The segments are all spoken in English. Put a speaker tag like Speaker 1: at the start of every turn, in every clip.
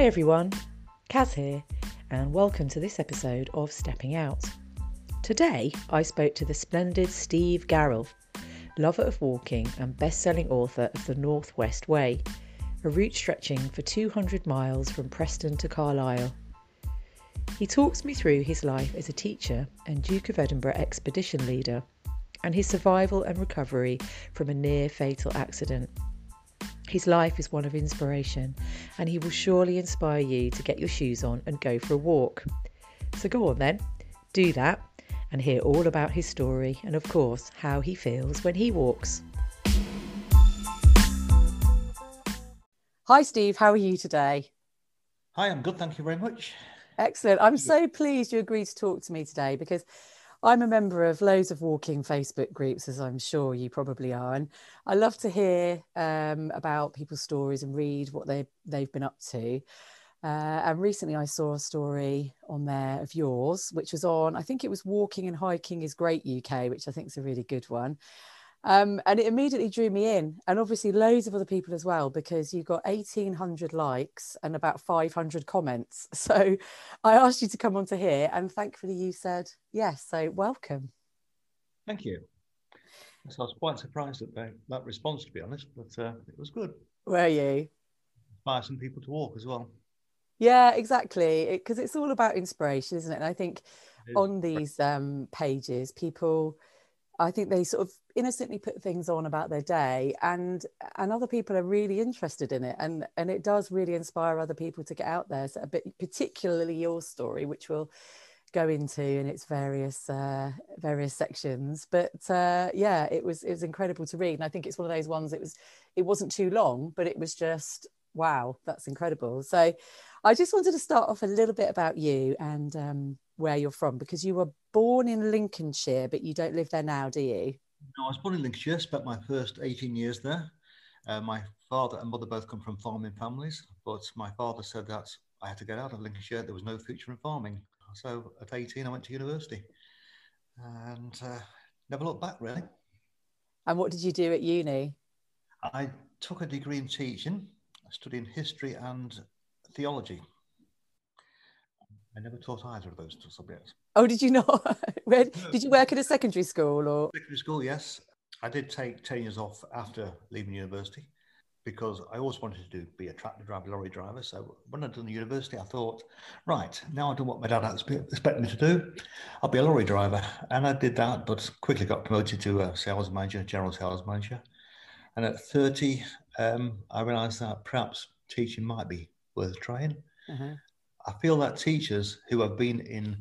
Speaker 1: Hi everyone, Kaz here, and welcome to this episode of Stepping Out. Today I spoke to the splendid Steve Garrell, lover of walking and best selling author of The Northwest Way, a route stretching for 200 miles from Preston to Carlisle. He talks me through his life as a teacher and Duke of Edinburgh expedition leader, and his survival and recovery from a near fatal accident. His life is one of inspiration, and he will surely inspire you to get your shoes on and go for a walk. So go on then, do that, and hear all about his story and, of course, how he feels when he walks. Hi, Steve, how are you today?
Speaker 2: Hi, I'm good. Thank you very much.
Speaker 1: Excellent. I'm so pleased you agreed to talk to me today because I'm a member of loads of walking Facebook groups, as I'm sure you probably are, and I love to hear um, about people's stories and read what they they've been up to. Uh, and recently, I saw a story on there of yours, which was on I think it was Walking and Hiking is Great UK, which I think is a really good one. Um, and it immediately drew me in, and obviously loads of other people as well, because you got 1,800 likes and about 500 comments. So I asked you to come on to here, and thankfully you said yes. So welcome.
Speaker 2: Thank you. So I was quite surprised at that, that response, to be honest, but uh, it was good.
Speaker 1: Were you?
Speaker 2: Inspire some people to walk as well.
Speaker 1: Yeah, exactly. Because it, it's all about inspiration, isn't it? And I think on these um, pages, people I think they sort of innocently put things on about their day and and other people are really interested in it and and it does really inspire other people to get out there. So a bit particularly your story which we'll go into in its various uh, various sections. But uh, yeah it was it was incredible to read and I think it's one of those ones it was it wasn't too long but it was just wow that's incredible. So I just wanted to start off a little bit about you and um, where you're from because you were born in Lincolnshire, but you don't live there now, do you?
Speaker 2: No, I was born in Lincolnshire, spent my first 18 years there. Uh, my father and mother both come from farming families, but my father said that I had to get out of Lincolnshire. There was no future in farming. So at 18, I went to university and uh, never looked back, really.
Speaker 1: And what did you do at uni?
Speaker 2: I took a degree in teaching, studying history and theology. I never taught either of those two subjects.
Speaker 1: Oh, did you not? Where, did you work at a secondary school or?
Speaker 2: Secondary school, yes. I did take 10 years off after leaving university because I always wanted to do, be a tractor driver, lorry driver. So when I'd done the university, I thought, right, now I've done what my dad expected me to do. I'll be a lorry driver. And I did that, but quickly got promoted to a sales manager, general sales manager. And at 30, um, I realized that perhaps teaching might be worth trying. Uh-huh. I feel that teachers who have been in,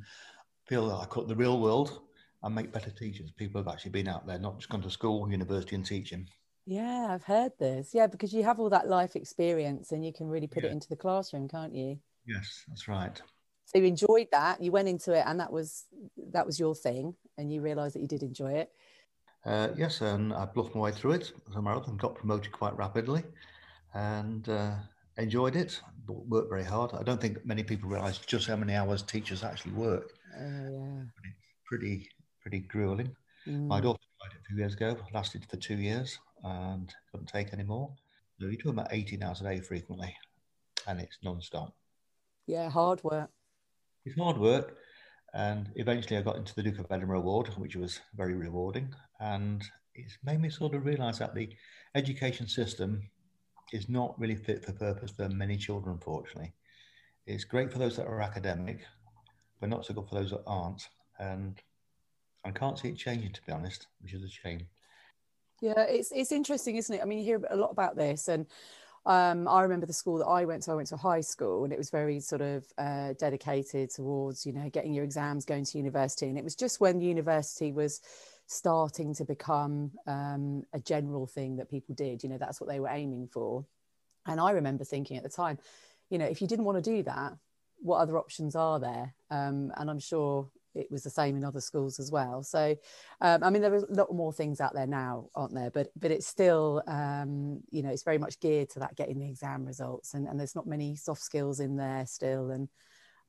Speaker 2: feel like I call the real world, and make better teachers. People have actually been out there, not just gone to school, university, and teaching.
Speaker 1: Yeah, I've heard this. Yeah, because you have all that life experience and you can really put yeah. it into the classroom, can't you?
Speaker 2: Yes, that's right.
Speaker 1: So you enjoyed that. You went into it, and that was that was your thing, and you realised that you did enjoy it.
Speaker 2: Uh, yes, and I bluffed my way through it as a marathon, got promoted quite rapidly, and uh, enjoyed it, but worked very hard. I don't think many people realise just how many hours teachers actually work.
Speaker 1: Oh, yeah.
Speaker 2: It's pretty, pretty grueling. Mm. My daughter tried it a few years ago, lasted for two years and couldn't take any more. So you're doing about 18 hours a day frequently, and it's non-stop.
Speaker 1: Yeah, hard work.
Speaker 2: It's hard work. And eventually I got into the Duke of Edinburgh Award, which was very rewarding. And it's made me sort of realise that the education system is not really fit for purpose for many children, unfortunately. It's great for those that are academic, but not so good for those that aren't. And I can't see it changing, to be honest, which is a shame.
Speaker 1: Yeah, it's it's interesting, isn't it? I mean, you hear a lot about this, and um, I remember the school that I went to. I went to a high school, and it was very sort of uh, dedicated towards, you know, getting your exams, going to university, and it was just when university was starting to become um, a general thing that people did. You know, that's what they were aiming for. And I remember thinking at the time, you know, if you didn't want to do that, what other options are there? Um, and I'm sure it was the same in other schools as well. So, um, I mean, there are a lot more things out there now, aren't there? But but it's still, um, you know, it's very much geared to that getting the exam results, and, and there's not many soft skills in there still, and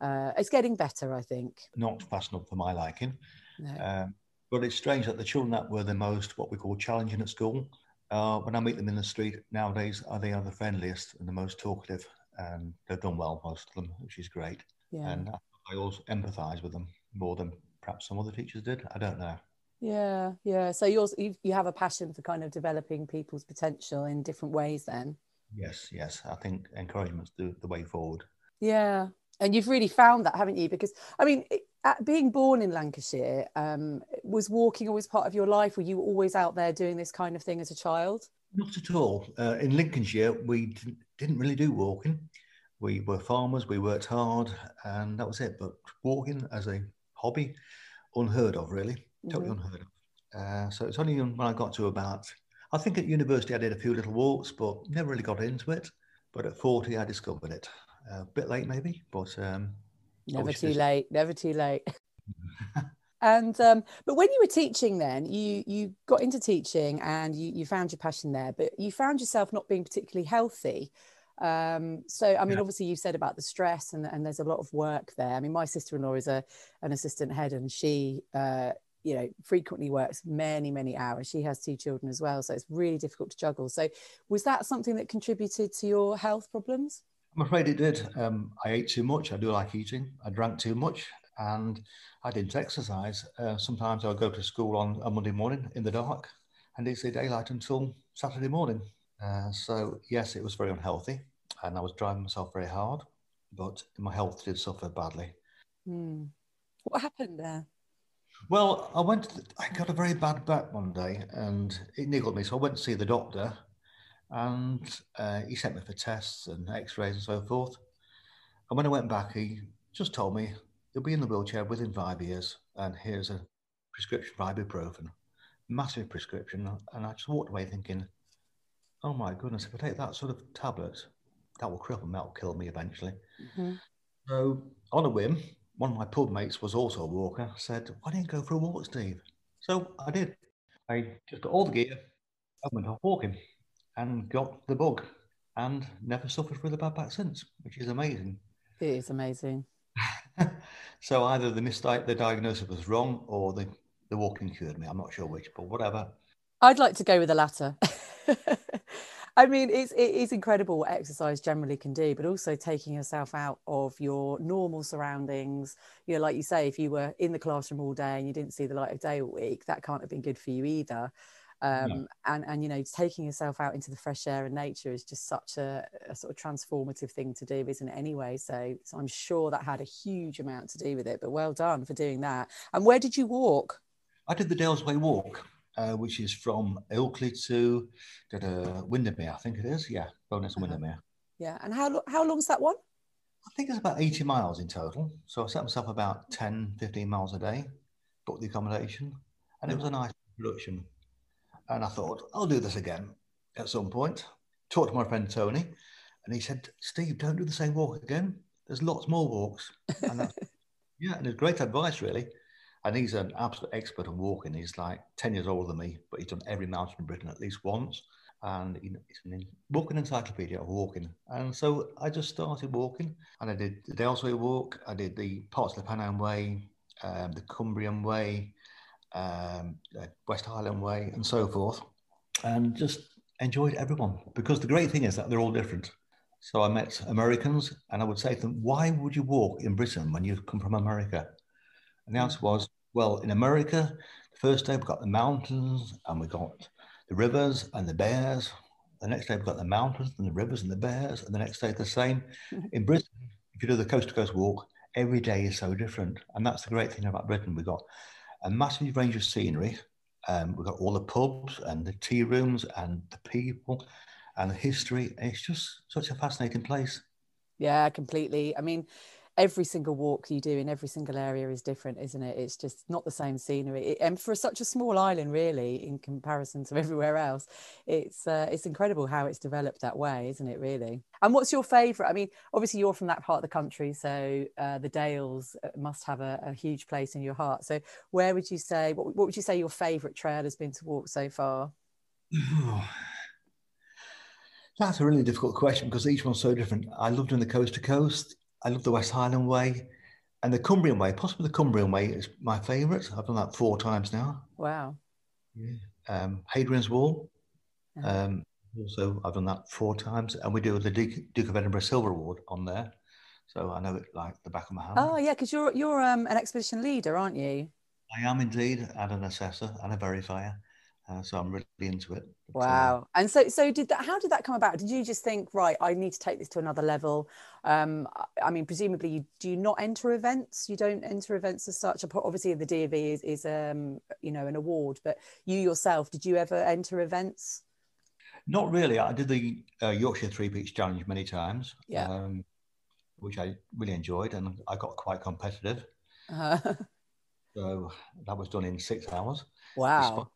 Speaker 1: uh, it's getting better, I think.
Speaker 2: Not enough for my liking. No. Um, but it's strange that the children that were the most what we call challenging at school, uh, when I meet them in the street nowadays, are they are the friendliest and the most talkative and they've done well, most of them, which is great.
Speaker 1: Yeah.
Speaker 2: And I also empathise with them more than perhaps some other teachers did. I don't know.
Speaker 1: Yeah, yeah. So yours, you you have a passion for kind of developing people's potential in different ways, then.
Speaker 2: Yes, yes. I think encouragement's the, the way forward.
Speaker 1: Yeah, and you've really found that, haven't you? Because I mean, at being born in Lancashire, um, was walking always part of your life? Were you always out there doing this kind of thing as a child?
Speaker 2: Not at all. Uh, in Lincolnshire, we didn't really do walking. We were farmers, we worked hard, and that was it. But walking as a hobby, unheard of, really, totally mm-hmm. unheard of. Uh, so it's only when I got to about, I think at university I did a few little walks, but never really got into it. But at 40, I discovered it. a bit late, maybe, but. Um,
Speaker 1: never too late, never too late. and um, but when you were teaching then you you got into teaching and you, you found your passion there but you found yourself not being particularly healthy um, so I mean, yeah. obviously you said about the stress and, and there's a lot of work there. I mean, my sister-in-law is a an assistant head and she uh, you know frequently works many many hours she has two children as well so it's really difficult to juggle so was that something that contributed to your health problems
Speaker 2: i'm afraid it did um, i ate too much i do like eating i drank too much and i didn't exercise uh, sometimes i'll go to school on a monday morning in the dark and it's the daylight until saturday morning uh, so yes it was very unhealthy and I was driving myself very hard, but my health did suffer badly.
Speaker 1: Mm. What happened there?
Speaker 2: Well, I went. The, I got a very bad back one day, and it niggled me. So I went to see the doctor, and uh, he sent me for tests and X-rays and so forth. And when I went back, he just told me he'll be in the wheelchair within five years, and here's a prescription for ibuprofen, massive prescription. And I just walked away thinking, oh my goodness, if I take that sort of tablet, that will cripple me, that will kill me eventually. Mm-hmm. So on a whim, one of my pub mates was also a walker, said, why don't you go for a walk, Steve? So I did. I just got all the gear, and went off walking and got the bug and never suffered with a bad back since, which is amazing.
Speaker 1: It is amazing.
Speaker 2: so either the mistake, the diagnosis was wrong or the, the walking cured me. I'm not sure which, but whatever.
Speaker 1: I'd like to go with the latter. I mean, it's it is incredible what exercise generally can do, but also taking yourself out of your normal surroundings. You know, like you say, if you were in the classroom all day and you didn't see the light of day all week, that can't have been good for you either. Um, no. and and you know, taking yourself out into the fresh air and nature is just such a, a sort of transformative thing to do, isn't it? Anyway, so so I'm sure that had a huge amount to do with it. But well done for doing that. And where did you walk?
Speaker 2: I did the Dales Way walk uh, which is from Ilkley to Windermere, I think it is. Yeah, Bowness uh-huh. Windermere.
Speaker 1: Yeah, and how how long's that one?
Speaker 2: I think it's about 80 miles in total. So I set myself about 10, 15 miles a day, booked the accommodation, and it was a nice production. And I thought, I'll do this again at some point. Talked to my friend Tony, and he said, Steve, don't do the same walk again. There's lots more walks. And yeah, and it's great advice, really. And he's an absolute expert on walking. He's like 10 years older than me, but he's done every mountain in Britain at least once. And he's an walking encyclopedia of walking. And so I just started walking and I did the Dalesway walk, I did the parts of the Pennine Way, um, the Cumbrian Way, um, uh, West Highland Way, and so forth. And just enjoyed everyone because the great thing is that they're all different. So I met Americans and I would say to them, why would you walk in Britain when you've come from America? And the hmm. answer was, well, in America, the first day we've got the mountains and we've got the rivers and the bears. The next day we've got the mountains and the rivers and the bears. And the next day the same. Hmm. In Britain, if you do the coast to coast walk, every day is so different. And that's the great thing about Britain. We've got a massive range of scenery. Um, we've got all the pubs and the tea rooms and the people and the history. It's just such a fascinating place.
Speaker 1: Yeah, completely. I mean, every single walk you do in every single area is different isn't it? It's just not the same scenery. And for such a small island really in comparison to everywhere else it's uh, it's incredible how it's developed that way isn't it really? And what's your favorite i mean obviously you're from that part of the country so uh, the dales uh, must have a, a, huge place in your heart. So where would you say what, what would you say your favorite trail has been to walk so far?
Speaker 2: That's a really difficult question because each one's so different. I love doing the coast to coast. I love the West Highland Way and the Cumbrian Way. Possibly the Cumbrian Way is my favourite. I've done that four times now.
Speaker 1: Wow.
Speaker 2: Yeah. Um, Hadrian's Wall, um, Also, I've done that four times, and we do the Duke, Duke of Edinburgh Silver Award on there. So I know it like the back of my hand.
Speaker 1: Oh yeah, because you're you're um, an expedition leader, aren't you?
Speaker 2: I am indeed, and an assessor and a verifier. Uh, so I'm really into it.
Speaker 1: But, uh, wow! Uh, and so, so did that? How did that come about? Did you just think, right, I need to take this to another level? Um, I mean, presumably, you, do you not enter events? You don't enter events as such. Obviously, the DofE is, is um, you know, an award, but you yourself, did you ever enter events?
Speaker 2: Not really. I did the uh, Yorkshire Three Peaks Challenge many times,
Speaker 1: yeah. Um,
Speaker 2: which I really enjoyed, and I got quite competitive. Uh-huh. So that was done in six hours.
Speaker 1: Wow.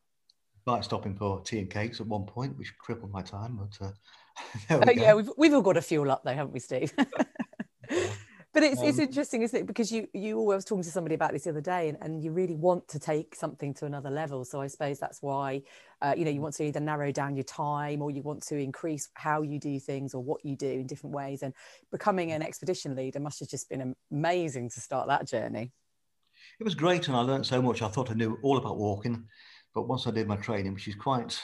Speaker 2: Despite stopping for tea and cakes at one point, which crippled my time. But
Speaker 1: uh, we oh, yeah, we've, we've all got to fuel up though, haven't we, Steve? but it's, um, it's interesting, isn't it? Because you you always talking to somebody about this the other day, and, and you really want to take something to another level. So I suppose that's why, uh, you know, you want to either narrow down your time or you want to increase how you do things or what you do in different ways. And becoming an expedition leader must have just been amazing to start that journey.
Speaker 2: It was great, and I learned so much. I thought I knew all about walking, but once I did my training, which is quite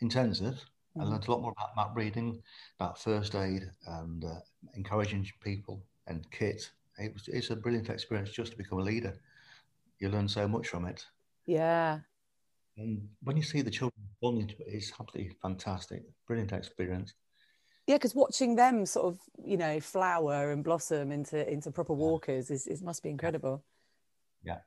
Speaker 2: intensive, I mm. learned a lot more about map reading, about first aid, and uh, encouraging people and kit. It was, it's a brilliant experience just to become a leader. You learn so much from it.
Speaker 1: Yeah.
Speaker 2: And when you see the children responding to it, it's absolutely fantastic. Brilliant experience.
Speaker 1: Yeah, because watching them sort of, you know, flower and blossom into into proper walkers is, is must be incredible.
Speaker 2: Yeah.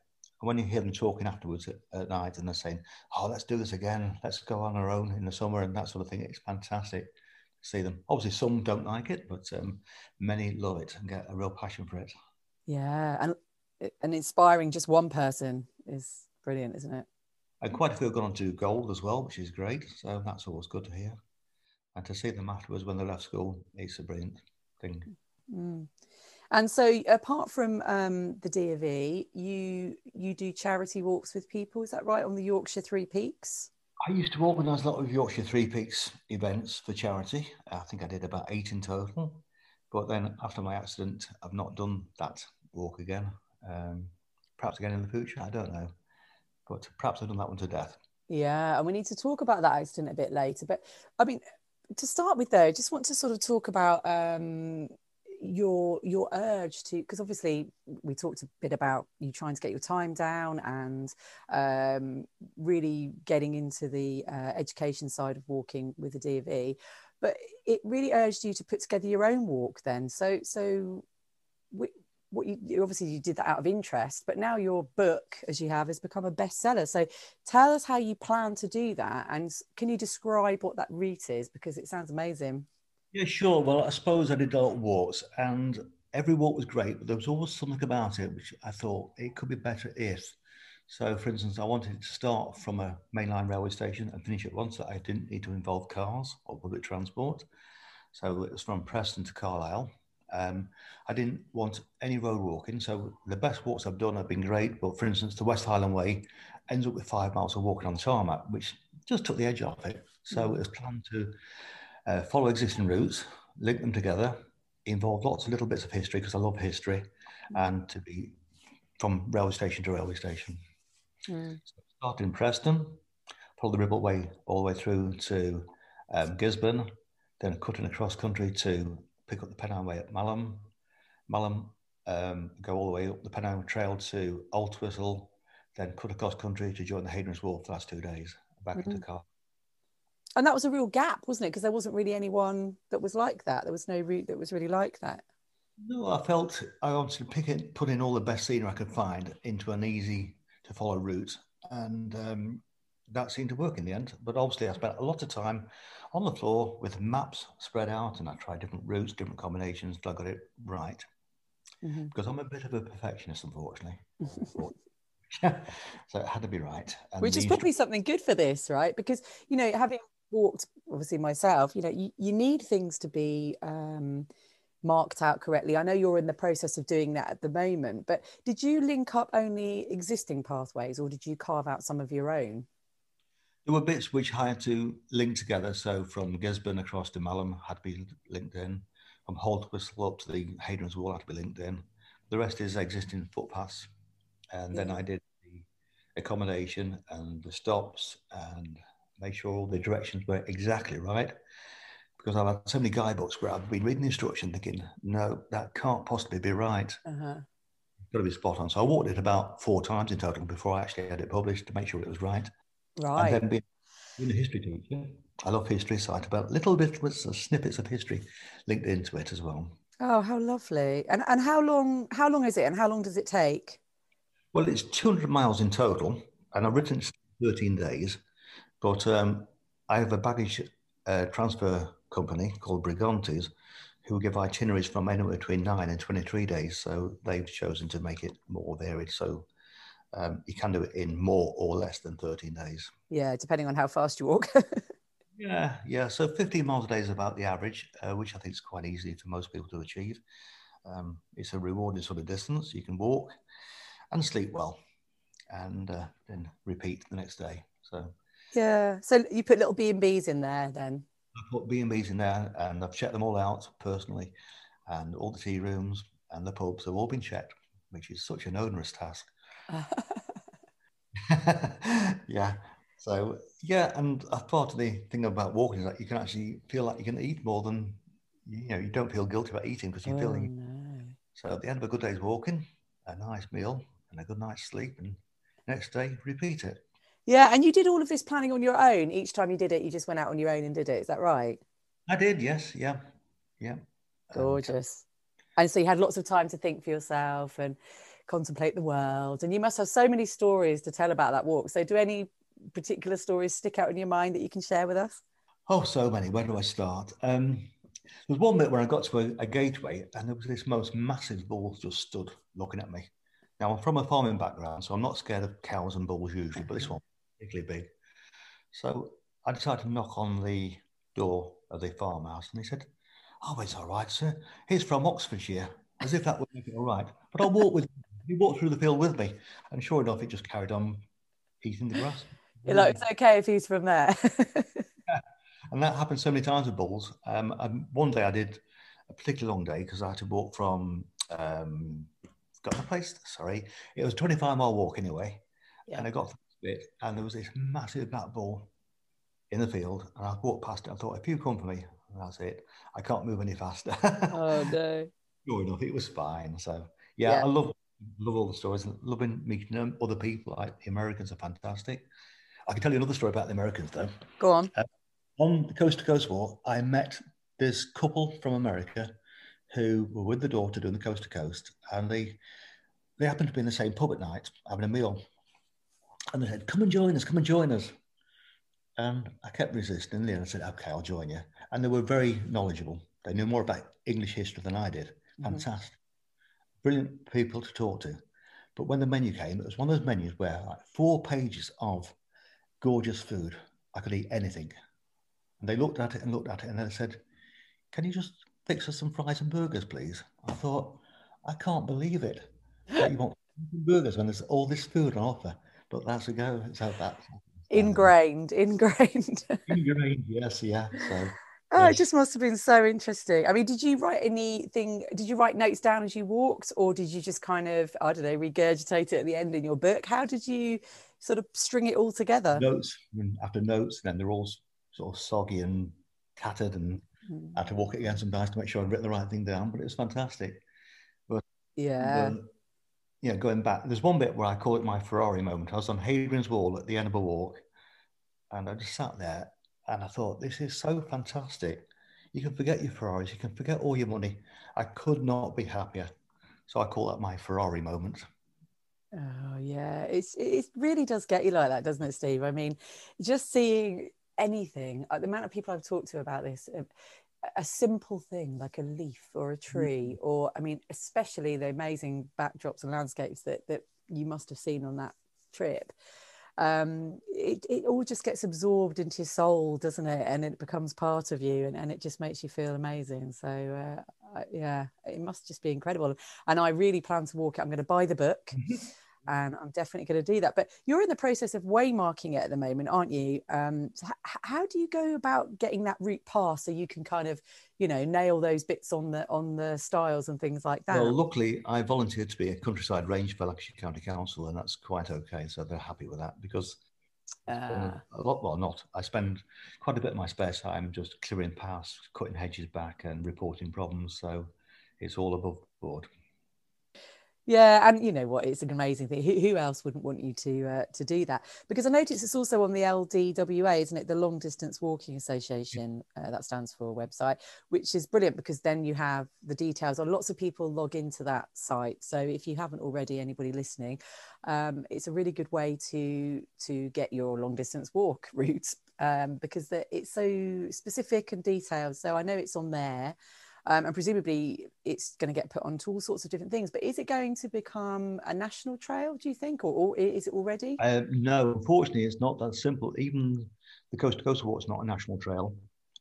Speaker 2: And when you hear them talking afterwards at, at, night and they're saying, oh, let's do this again, let's go on our own in the summer and that sort of thing, it's fantastic to see them. Obviously, some don't like it, but um, many love it and get a real passion for it.
Speaker 1: Yeah, and and inspiring just one person is brilliant, isn't it?
Speaker 2: And quite a few have gone on to gold as well, which is great. So that's always good to hear. And to see them afterwards when they left school, it's a brilliant thing.
Speaker 1: Mm. And so, apart from um, the DofE, you you do charity walks with people. Is that right on the Yorkshire Three Peaks?
Speaker 2: I used to organise a lot of Yorkshire Three Peaks events for charity. I think I did about eight in total. But then after my accident, I've not done that walk again. Um, perhaps again in the future, I don't know. But perhaps I've done that one to death.
Speaker 1: Yeah, and we need to talk about that accident a bit later. But I mean, to start with, though, I just want to sort of talk about um, your your urge to because obviously we talked a bit about you trying to get your time down and um, really getting into the uh, education side of walking with the DofE, but it really urged you to put together your own walk then. So so we, what you obviously you did that out of interest, but now your book, as you have, has become a bestseller. So tell us how you plan to do that, and can you describe what that route is because it sounds amazing.
Speaker 2: Yeah, sure. Well, I suppose I did a lot of walks, and every walk was great, but there was always something about it which I thought it could be better if. So, for instance, I wanted to start from a mainline railway station and finish at once so I didn't need to involve cars or public transport. So it was from Preston to Carlisle. Um, I didn't want any road walking. So the best walks I've done have been great. But for instance, the West Highland Way ends up with five miles of walking on the tarmac, which just took the edge off it. So it was planned to uh, follow existing routes, link them together, involve lots of little bits of history because I love history, and to be from railway station to railway station. Mm. So started in Preston, followed the Ribble Way all the way through to um, Gisburn, then cutting across country to pick up the Pennine Way at Malham, Malham, um, go all the way up the Pennine Trail to Haltwhistle, then cut across country to join the Hadrian's Wall for the last two days, back mm-hmm. into car
Speaker 1: and that was a real gap, wasn't it? Because there wasn't really anyone that was like that. There was no route that was really like that.
Speaker 2: No, I felt I to pick it, put in all the best scenery I could find into an easy to follow route, and um, that seemed to work in the end. But obviously, I spent a lot of time on the floor with maps spread out, and I tried different routes, different combinations until I got it right. Mm-hmm. Because I'm a bit of a perfectionist, unfortunately. so it had to be right.
Speaker 1: And Which is probably something good for this, right? Because you know, having walked obviously myself you know you, you need things to be um, marked out correctly i know you're in the process of doing that at the moment but did you link up only existing pathways or did you carve out some of your own
Speaker 2: there were bits which I had to link together. So from Gisburn across to Malham had to be linked in. From Haltwhistle up to the Hadrian's Wall had to be linked in. The rest is existing footpaths. And yeah. then I did the accommodation and the stops and make sure all the directions were exactly right. Because I've had so many guidebooks where I've been reading the instruction thinking, no, that can't possibly be right. Uh-huh. Got to be spot on. So I walked it about four times in total before I actually had it published to make sure it was right.
Speaker 1: Right.
Speaker 2: And then being, being a history teacher, I love history, so I had about little bit with snippets of history linked into it as well.
Speaker 1: Oh, how lovely! And and how long? How long is it? And how long does it take?
Speaker 2: Well, it's 200 miles in total, and I've written it 13 days. But um, I have a baggage uh, transfer company called Brigantes, who give itineraries from anywhere between nine and 23 days. So they've chosen to make it more varied. So um, you can do it in more or less than 13 days.
Speaker 1: Yeah, depending on how fast you walk.
Speaker 2: yeah, yeah. So 15 miles a day is about the average, uh, which I think is quite easy for most people to achieve. Um, it's a rewarding sort of distance. You can walk and sleep well and uh, then repeat the next day. So
Speaker 1: yeah. So you put little B and B's in there then.
Speaker 2: I put B and B's in there, and I've checked them all out personally, and all the tea rooms and the pubs have all been checked, which is such an onerous task. yeah. So yeah, and part of the thing about walking is that you can actually feel like you can eat more than you know. You don't feel guilty about eating because you're oh, feeling. No. So at the end of a good day's walking, a nice meal and a good night's sleep, and next day repeat it.
Speaker 1: Yeah, and you did all of this planning on your own. Each time you did it, you just went out on your own and did it. Is that right?
Speaker 2: I did. Yes. Yeah. Yeah.
Speaker 1: Gorgeous. Um, and so you had lots of time to think for yourself and contemplate the world. And you must have so many stories to tell about that walk. So, do any particular stories stick out in your mind that you can share with us?
Speaker 2: Oh, so many. Where do I start? Um, there was one bit where I got to a, a, gateway and there was this most massive bull just stood looking at me. Now, I'm from a farming background, so I'm not scared of cows and bulls usually, but this one particularly big. So I decided to knock on the door of the farmhouse and he said, Oh, it's all right, sir. He's from Oxfordshire, as if that would make it all right. But I'll walk with him. He walked through the field with me. And sure enough, it just carried on eating the grass.
Speaker 1: You're like, it's okay if he's from there.
Speaker 2: yeah. And that happened so many times with bulls. Um, one day I did a particularly long day because I had to walk from, um, got the place, sorry. It was a 25 mile walk anyway. Yeah. And I got bit, and there was this massive black ball in the field, and I walked past it. I thought, if you come for me, that's it. I can't move any faster.
Speaker 1: oh no!
Speaker 2: Sure enough, it was fine. So yeah, yeah. I love love all the stories. Loving meeting them, other people. Like the Americans are fantastic. I can tell you another story about the Americans though.
Speaker 1: Go on. Uh,
Speaker 2: on the Coast to Coast Walk, I met this couple from America who were with the daughter doing the Coast to Coast, and they they happened to be in the same pub at night having a meal. And they said, come and join us, come and join us. And I kept resisting. And I said, okay, I'll join you. And they were very knowledgeable. They knew more about English history than I did. Mm-hmm. Fantastic. Brilliant people to talk to. But when the menu came, it was one of those menus where like four pages of gorgeous food. I could eat anything. And they looked at it and looked at it and then said, can you just fix us some fries and burgers, please? I thought, I can't believe it. That you want burgers when there's all this food on offer but that's a go. So that
Speaker 1: ingrained, ingrained.
Speaker 2: ingrained, yes, yeah. So.
Speaker 1: Oh, yes. it just must have been so interesting. I mean, did you write anything? Did you write notes down as you walked, or did you just kind of, I don't know, regurgitate it at the end in your book? How did you sort of string it all together?
Speaker 2: Notes after notes, then they're all sort of soggy and tattered, and mm. I had to walk it again sometimes to make sure I'd written the right thing down. But it was fantastic.
Speaker 1: But yeah,
Speaker 2: you know, going back, there's one bit where I call it my Ferrari moment. I was on Hadrian's Wall at the end of a walk, and I just sat there and I thought, this is so fantastic. You can forget your Ferraris, you can forget all your money. I could not be happier. So I call that my Ferrari moment.
Speaker 1: Oh yeah, it's it really does get you like that, doesn't it, Steve? I mean, just seeing anything, uh, the amount of people I've talked to about this, uh, a simple thing like a leaf or a tree mm-hmm. or i mean especially the amazing backdrops and landscapes that that you must have seen on that trip. Um, it, it all just gets absorbed into your soul doesn't it? And it becomes part of you and, and it just makes you feel amazing. So uh, yeah it must just be incredible. And i really plan to walk it. I'm going to buy the book. Mm-hmm and I'm definitely going to do that. But you're in the process of waymarking it at the moment, aren't you? Um, so h- how do you go about getting that route past so you can kind of, you know, nail those bits on the on the stiles and things like that?
Speaker 2: Well, luckily, I volunteered to be a countryside ranger for Lancashire County Council, and that's quite okay. So they're happy with that because
Speaker 1: Uh,
Speaker 2: a lot, well, not. I spend quite a bit of my spare time just clearing paths, cutting hedges back, and reporting problems. So it's all above board.
Speaker 1: Yeah, and you know what? It's an amazing thing. Who, who else wouldn't want you to uh, to do that? Because I noticed it's also on the LDWA, isn't it? The Long Distance Walking Association. Uh, that stands for website, which is brilliant because then you have the details. On lots of people log into that site. So if you haven't already, anybody listening, um, it's a really good way to to get your long distance walk route um, because it's so specific and detailed. So I know it's on there. Um, and presumably it's going to get put onto all sorts of different things. But is it going to become a national trail, do you think, or, or is it already?
Speaker 2: Uh, no, unfortunately, it's not that simple. Even the Coast to Coast Walk is not a national trail,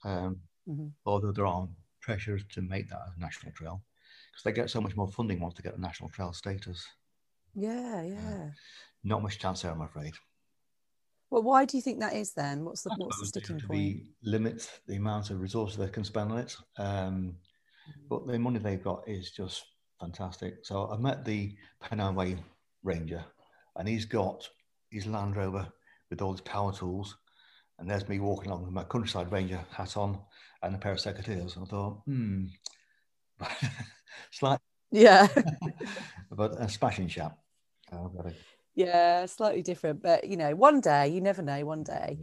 Speaker 2: um, mm-hmm. although there are pressures to make that a national trail because they get so much more funding once they get a national trail status.
Speaker 1: Yeah, yeah. Uh,
Speaker 2: not much chance there, I'm afraid.
Speaker 1: Well, why do you think that is then? What's the what's the sticking point?
Speaker 2: Limit the amount of resources they can spend on it. Um, but the money they've got is just fantastic. So I met the Pennine Way Ranger, and he's got his Land Rover with all his power tools, and there's me walking along with my Countryside Ranger hat on and a pair of secateurs. And I thought, hmm, slight,
Speaker 1: yeah,
Speaker 2: but a smashing chap. Uh,
Speaker 1: yeah, slightly different, but you know, one day you never know. One day.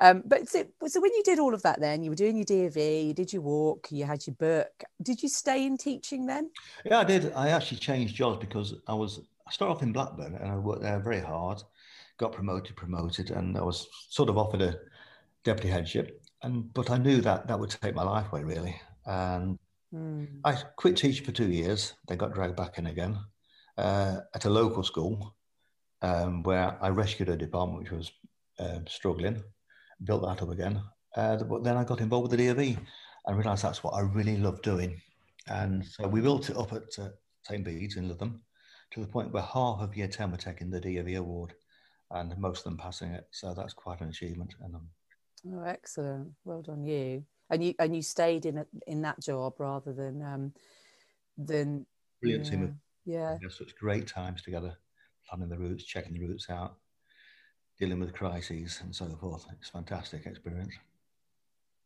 Speaker 1: Um, but so, so when you did all of that, then you were doing your DofE, you did your walk, you had your book. Did you stay in teaching then?
Speaker 2: Yeah, I did. I actually changed jobs because I was I started off in Blackburn and I worked there very hard, got promoted, promoted, and I was sort of offered a deputy headship. And but I knew that that would take my life away really, and mm. I quit teaching for two years. Then got dragged back in again uh, at a local school um, where I rescued a department which was uh, struggling built that up again. Uh, but then I got involved with the DofE and realised that's what I really love doing. And so we built it up at uh, St. Bede's in Lytham to the point where half of year 10 were taking the DofE award and most of them passing it. So that's quite an achievement. And um,
Speaker 1: Oh, excellent! Well done, you. And you and you stayed in a, in that job rather than um, than
Speaker 2: brilliant
Speaker 1: yeah,
Speaker 2: team. Of,
Speaker 1: yeah,
Speaker 2: such great times together, planning the routes, checking the routes out, dealing with crises and so forth. It's fantastic experience.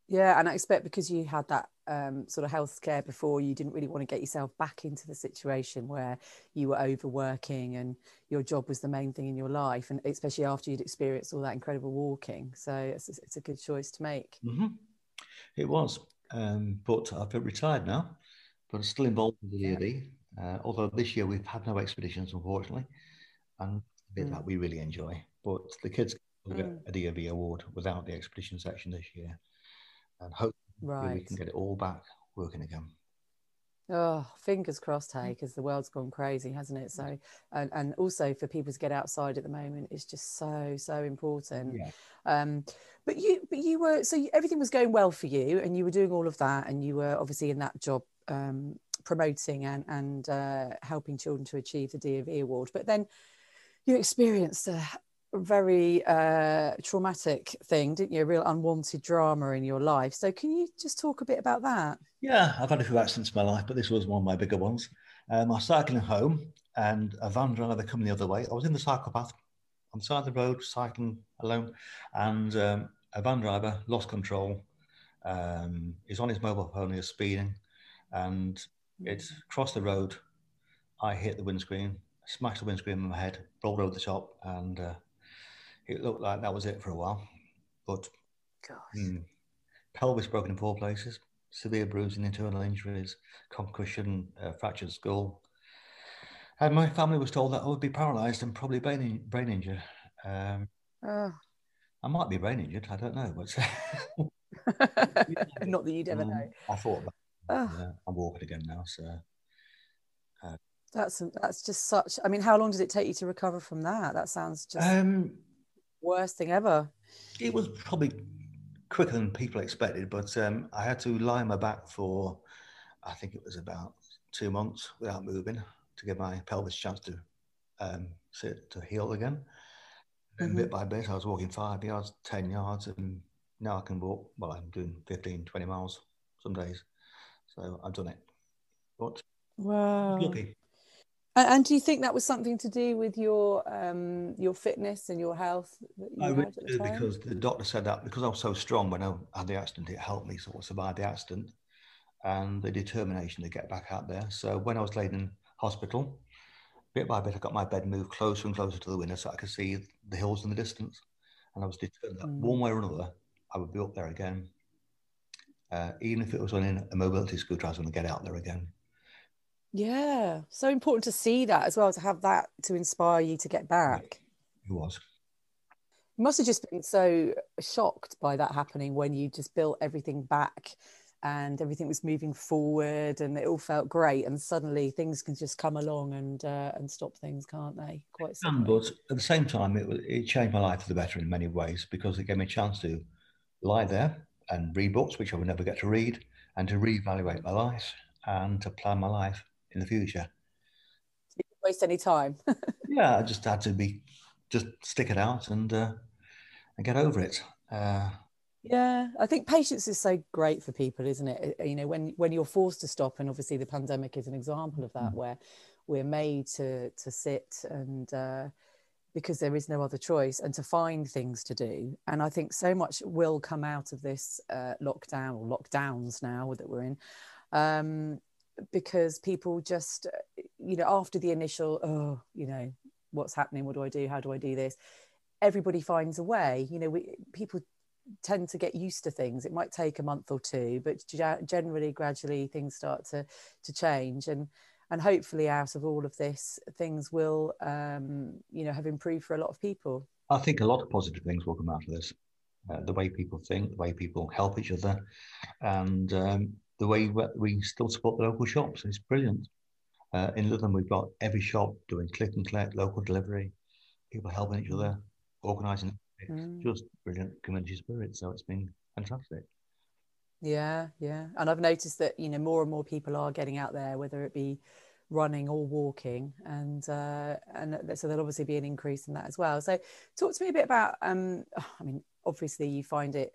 Speaker 1: Yeah, and I expect because you had that um, sort of health care before, you didn't really want to get yourself back into the situation where you were overworking and your job was the main thing in your life, and especially after you'd experienced all that incredible walking. So it's, it's a good choice to make.
Speaker 2: Mm-hmm. It was, um, but I've retired now, but I'm still involved in the DofE. Uh, although this year we've had no expeditions, unfortunately, and a bit mm. that we really enjoy. But the kids will get mm. a DofE award without the expedition section this year, and hopefully right. we can get it all back working again.
Speaker 1: Oh, fingers crossed, hey, because the world's gone crazy, hasn't it? So, and, and also for people to get outside at the moment is just so so important.
Speaker 2: Yeah.
Speaker 1: Um, but you, but you were so you, everything was going well for you, and you were doing all of that, and you were obviously in that job um, promoting and and uh, helping children to achieve the DofE award. But then you experienced a, very uh, traumatic thing, didn't you? A real unwanted drama in your life. So, can you just talk a bit about that?
Speaker 2: Yeah, I've had a few accidents in my life, but this was one of my bigger ones. Um, I was cycling home and a van driver coming the other way. I was in the cycle path on the side of the road, cycling alone, and um, a van driver lost control. Um, he's on his mobile phone, he's speeding, and it's crossed the road. I hit the windscreen, smashed the windscreen on my head, rolled over the top, and uh, it looked like that was it for a while. But mm, pelvis broken in four places, severe bruising, internal injuries, concussion, uh, fractured skull. And my family was told that I would be paralysed and probably brain, brain injured. Um, oh. I might be brain injured, I don't know. But
Speaker 1: Not that you'd ever um, know.
Speaker 2: I thought about oh. I'm walking again now, so.
Speaker 1: Uh, that's that's just such. I mean, how long did it take you to recover from that? That sounds just.
Speaker 2: Um,
Speaker 1: worst thing ever.
Speaker 2: It was probably quicker than people expected, but um, I had to lie on my back for, I think it was about two months without moving to give my pelvis a chance to um, sit to heal again. And mm-hmm. bit by bit, I was walking five yards, 10 yards, and now I can walk. Well, I'm doing 15, 20 miles some days. So I've done it. But
Speaker 1: wow.
Speaker 2: lucky.
Speaker 1: And, do you think that was something to do with your um, your fitness and your health?
Speaker 2: I really do because the doctor said that because I was so strong when I had the accident, it helped me sort of survive the accident and the determination to get back out there. So when I was laid in hospital, bit by bit, I got my bed moved closer and closer to the window so I could see the hills in the distance. And I was determined that mm. one way or another, I would be up there again. Uh, even if it was on a mobility scooter, I was going to get out there again.
Speaker 1: Yeah, so important to see that as well, to have that to inspire you to get back.
Speaker 2: It was.
Speaker 1: You must have just been so shocked by that happening when you just built everything back and everything was moving forward and it all felt great and suddenly things can just come along and uh, and stop things can't they quite
Speaker 2: simply. but at the same time it, it changed my life for the better in many ways because it gave me a chance to lie there and read books which i would never get to read and to reevaluate my life and to plan my life in the future
Speaker 1: waste any time
Speaker 2: yeah i just had to be just stick it out and uh, and get over it uh,
Speaker 1: yeah, I think patience is so great for people, isn't it? You know, when when you're forced to stop, and obviously the pandemic is an example of that, mm. where we're made to to sit and uh, because there is no other choice, and to find things to do. And I think so much will come out of this uh, lockdown or lockdowns now that we're in, um, because people just, you know, after the initial, oh, you know, what's happening? What do I do? How do I do this? Everybody finds a way. You know, we people tend to get used to things. It might take a month or two, but generally, gradually, things start to to change, and and hopefully, out of all of this, things will um, you know have improved for a lot of people.
Speaker 2: I think a lot of positive things will come out of this. Uh, the way people think, the way people help each other, and um, the way we still support the local shops is brilliant. Uh, in Lytham, we've got every shop doing click and collect, local delivery, people helping each other, organising it's mm. just brilliant community spirit. So it's been fantastic.
Speaker 1: Yeah, yeah. And I've noticed that, you know, more and more people are getting out there, whether it be running or walking and uh, and so there'll obviously be an increase in that as well so talk to me a bit about um i mean obviously you find it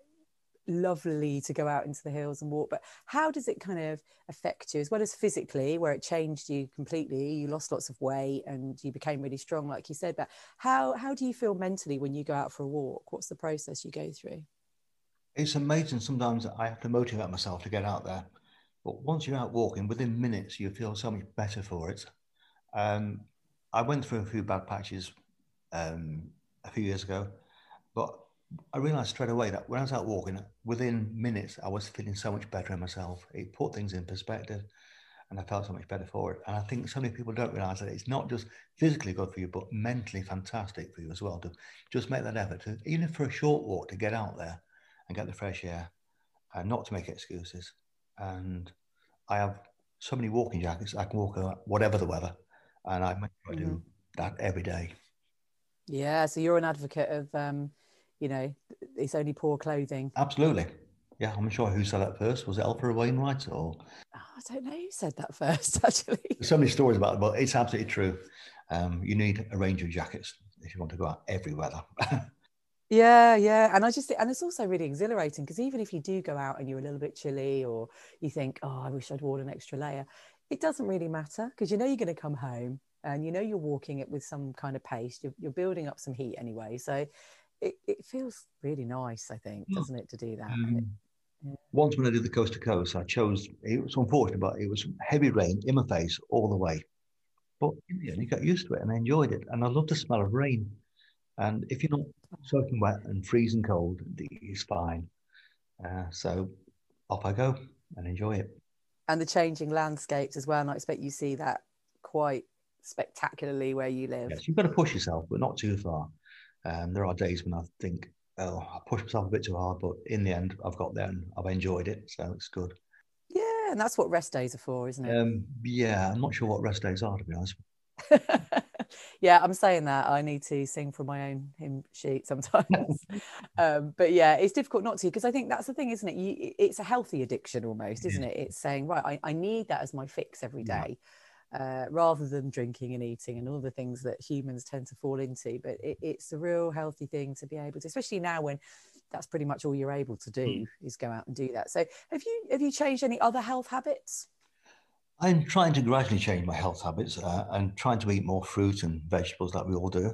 Speaker 1: lovely to go out into the hills and walk but how does it kind of affect you? As well as physically where it changed you completely you lost lots of weight and you became really strong like you said but how how do you feel mentally when you go out for a walk? What's the process you go through?
Speaker 2: It's amazing sometimes i have to motivate myself to get out there but once you're out walking within minutes you feel so much better for it. Um, i went through a few bad patches um, a few years ago but I realized straight away that when I was out walking, within minutes, I was feeling so much better in myself. It put things in perspective and I felt so much better for it. And I think so many people don't realize that it's not just physically good for you, but mentally fantastic for you as well to just make that effort to, even for a short walk, to get out there and get the fresh air and not to make excuses. And I have so many walking jackets, I can walk whatever the weather. And I make sure I do mm-hmm. that every day.
Speaker 1: Yeah. So you're an advocate of, um, you know, it's only poor clothing.
Speaker 2: Absolutely. Yeah, I'm sure who said that first. Was it Alfred Wainwright or? Oh,
Speaker 1: I don't know who said that first, actually.
Speaker 2: There's so many stories about it, but it's absolutely true. Um, you need a range of jackets if you want to go out every weather.
Speaker 1: yeah, yeah. And I just think, and it's also really exhilarating because even if you do go out and you're a little bit chilly or you think, oh, I wish I'd worn an extra layer, it doesn't really matter because you know you're going to come home and you know you're walking it with some kind of pace. You're, you're building up some heat anyway. So it, it feels really nice, I think, hmm. doesn't it, to do that? Um, it,
Speaker 2: yeah. Once when I did the coast to coast, I chose, it was unfortunate, but it was heavy rain in my face all the way. But in the end, you got used to it and I enjoyed it. And I love the smell of rain. And if you're not soaking wet and freezing cold, it's fine. Uh, so off I go and enjoy it.
Speaker 1: And the changing landscapes as well. And I expect you see that quite spectacularly where you live.
Speaker 2: Yes, you've got to push yourself, but not too far. Um, there are days when I think, oh, I pushed myself a bit too hard, but in the end, I've got there and I've enjoyed it, so it's good.
Speaker 1: Yeah, and that's what rest days are for, isn't it?
Speaker 2: Um, yeah, I'm not sure what rest days are to be honest.
Speaker 1: yeah, I'm saying that I need to sing from my own hymn sheet sometimes. um, but yeah, it's difficult not to because I think that's the thing, isn't it? You, it's a healthy addiction almost, isn't yeah. it? It's saying, right, I, I, need that as my fix every day. Yeah uh, rather than drinking and eating and all the things that humans tend to fall into. But it, it's a real healthy thing to be able to, especially now when that's pretty much all you're able to do mm. is go out and do that. So have you have you changed any other health habits?
Speaker 2: I'm trying to gradually change my health habits uh, and trying to eat more fruit and vegetables like we all do.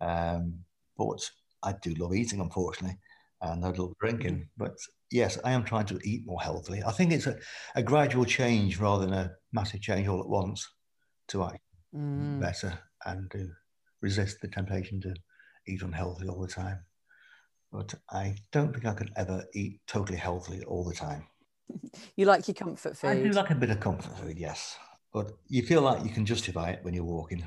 Speaker 2: Um, but I do love eating, unfortunately, and I love drinking. Mm-hmm. But yes, I am trying to eat more healthily. I think it's a, a gradual change rather than a massive change all at once to act mm. better and to resist the temptation to eat unhealthy all the time. But I don't think I could ever eat totally healthy all the time.
Speaker 1: You like your comfort food? I
Speaker 2: do like a bit of comfort food, yes. But you feel like you can justify it when you're walking.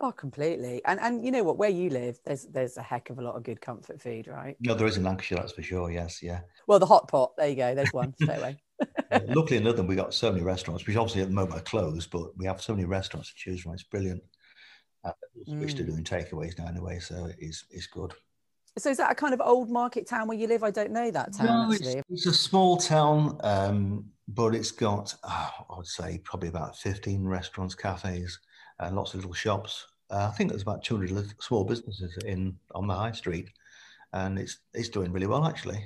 Speaker 1: Oh, completely. And and you know what? Where you live, there's there's a heck of a lot of good comfort food, right?
Speaker 2: No, there is in Lancashire, that's for sure. Yes, yeah.
Speaker 1: Well, the hot pot. There you go. There's one straight away.
Speaker 2: Uh, luckily in Lytham, we got so many restaurants, which obviously at the moment are closed, but we have so many restaurants to choose from. It's brilliant. Uh, switched mm. to doing takeaways now anyway, so it's it's good.
Speaker 1: So is that a kind of old market town where you live? I don't know that town no,
Speaker 2: actually. It's, it's, a small town, um, but it's got uh, I would say probably about 15 restaurants, cafes, and lots of little shops. Uh, I think there's about 200 small businesses in on the high street, and it's it's doing really well actually.